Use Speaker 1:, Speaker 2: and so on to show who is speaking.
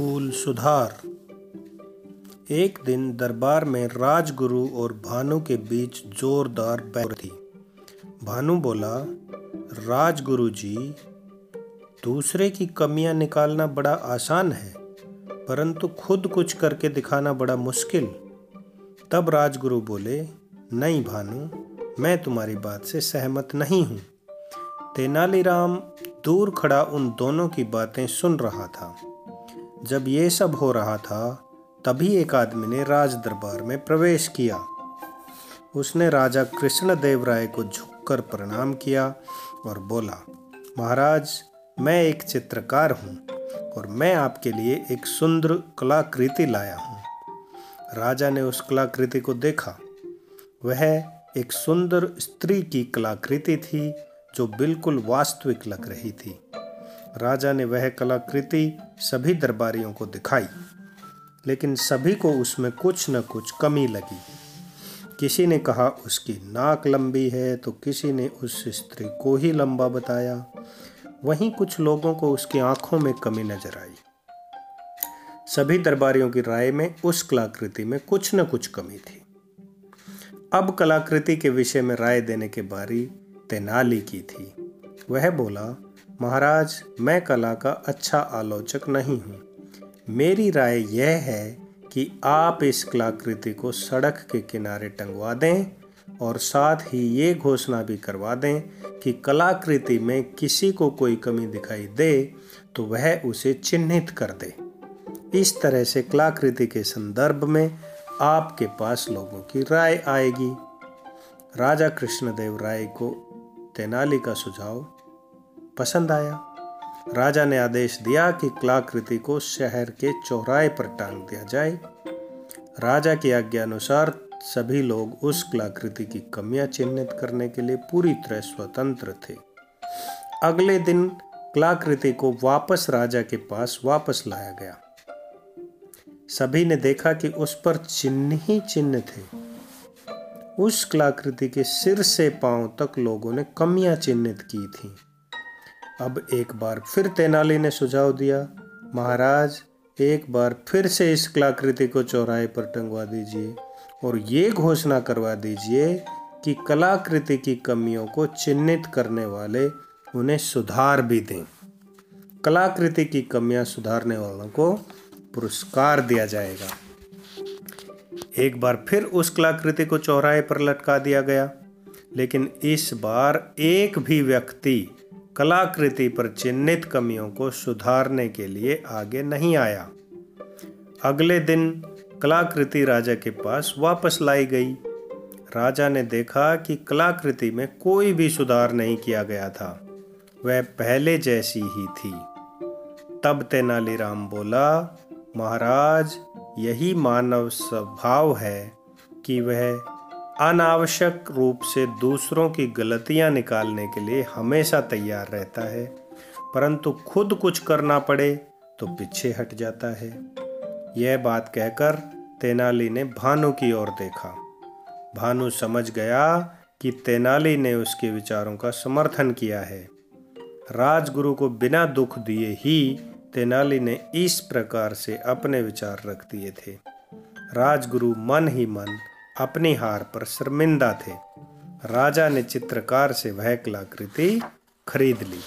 Speaker 1: भूल सुधार। एक दिन दरबार में राजगुरु और भानु के बीच जोरदार बैर थी। भानु बोला, राजगुरु जी, दूसरे की कमियाँ निकालना बड़ा आसान है, परंतु खुद कुछ करके दिखाना बड़ा मुश्किल। तब राजगुरु बोले, नहीं भानु, मैं तुम्हारी बात से सहमत नहीं हूँ। तेनालीराम दूर खड़ा उन दोनों की बातें सुन रहा था। जब ये सब हो रहा था, तभी एक आदमी ने राज दरबार में प्रवेश किया। उसने राजा कृष्णदेव राय को झुककर प्रणाम किया और बोला, महाराज, मैं एक चित्रकार हूँ और मैं आपके लिए एक सुंदर कलाकृति लाया हूँ। राजा ने उस कलाकृति को देखा। वह एक सुंदर स्त्री की कलाकृति थी, जो बिल्कुल वास्तविक लग रही थी। राजा ने वह कलाकृति सभी दरबारियों को दिखाई, लेकिन सभी को उसमें कुछ न कुछ कमी लगी। किसी ने कहा, उसकी नाक लंबी है तो किसी ने उस स्त्री को ही लंबा बताया। वहीं कुछ लोगों को उसकी आँखों में कमी नज़र आई। सभी दरबारियों की राय में उस कलाकृति में कुछ न कुछ कमी थी। अब कलाकृति के विषय में राय देने के बारी तेनाली की थी। वह बोला महाराज, मैं कला का अच्छा आलोचक नहीं हूँ। मेरी राय यह है कि आप इस कलाकृति को सड़क के किनारे टंगवा दें और साथ ही ये घोषणा भी करवा दें कि कलाकृति में किसी को कोई कमी दिखाई दे तो वह उसे चिन्हित कर दे। इस तरह से कलाकृति के संदर्भ में आपके पास लोगों की राय आएगी। राजा कृष्णदेव राय को तेनाली का सुझाव पसंद आया। राजा ने आदेश दिया कि कलाकृति को शहर के चौराहे पर टांग दिया जाए। राजा की आज्ञा अनुसार सभी लोग उस कलाकृति की कमियाँ चिन्हित करने के लिए पूरी तरह स्वतंत्र थे। अगले दिन कलाकृति को वापस राजा के पास वापस लाया गया। सभी ने देखा कि उस पर चिन्ह ही चिन्ह थे। उस कलाकृति के सिर से पाँव तक लोगों ने कमियाँ चिन्हित की थीं। अब एक बार फिर तेनाली ने सुझाव दिया, महाराज, एक बार फिर से इस कलाकृति को चौराहे पर टंगवा दीजिए और ये घोषणा करवा दीजिए कि कलाकृति की कमियों को चिन्हित करने वाले उन्हें सुधार भी दें। कलाकृति की कमियाँ सुधारने वालों को पुरस्कार दिया जाएगा। एक बार फिर उस कलाकृति को चौराहे पर लटका दिया गया, लेकिन इस बार एक भी व्यक्ति कलाकृति पर चिन्हित कमियों को सुधारने के लिए आगे नहीं आया। अगले दिन कलाकृति राजा के पास वापस लाई गई। राजा ने देखा कि कलाकृति में कोई भी सुधार नहीं किया गया था। वह पहले जैसी ही थी। तब तेनालीराम बोला, महाराज, यही मानव स्वभाव है कि वह अनावश्यक रूप से दूसरों की गलतियाँ निकालने के लिए हमेशा तैयार रहता है, परंतु खुद कुछ करना पड़े तो पीछे हट जाता है। यह बात कहकर तेनाली ने भानु की ओर देखा। भानु समझ गया कि तेनाली ने उसके विचारों का समर्थन किया है। राजगुरु को बिना दुख दिए ही तेनाली ने इस प्रकार से अपने विचार रख दिए थे। राजगुरु मन ही मन अपनी हार पर शर्मिंदा थे। राजा ने चित्रकार से वह कलाकृति खरीद ली।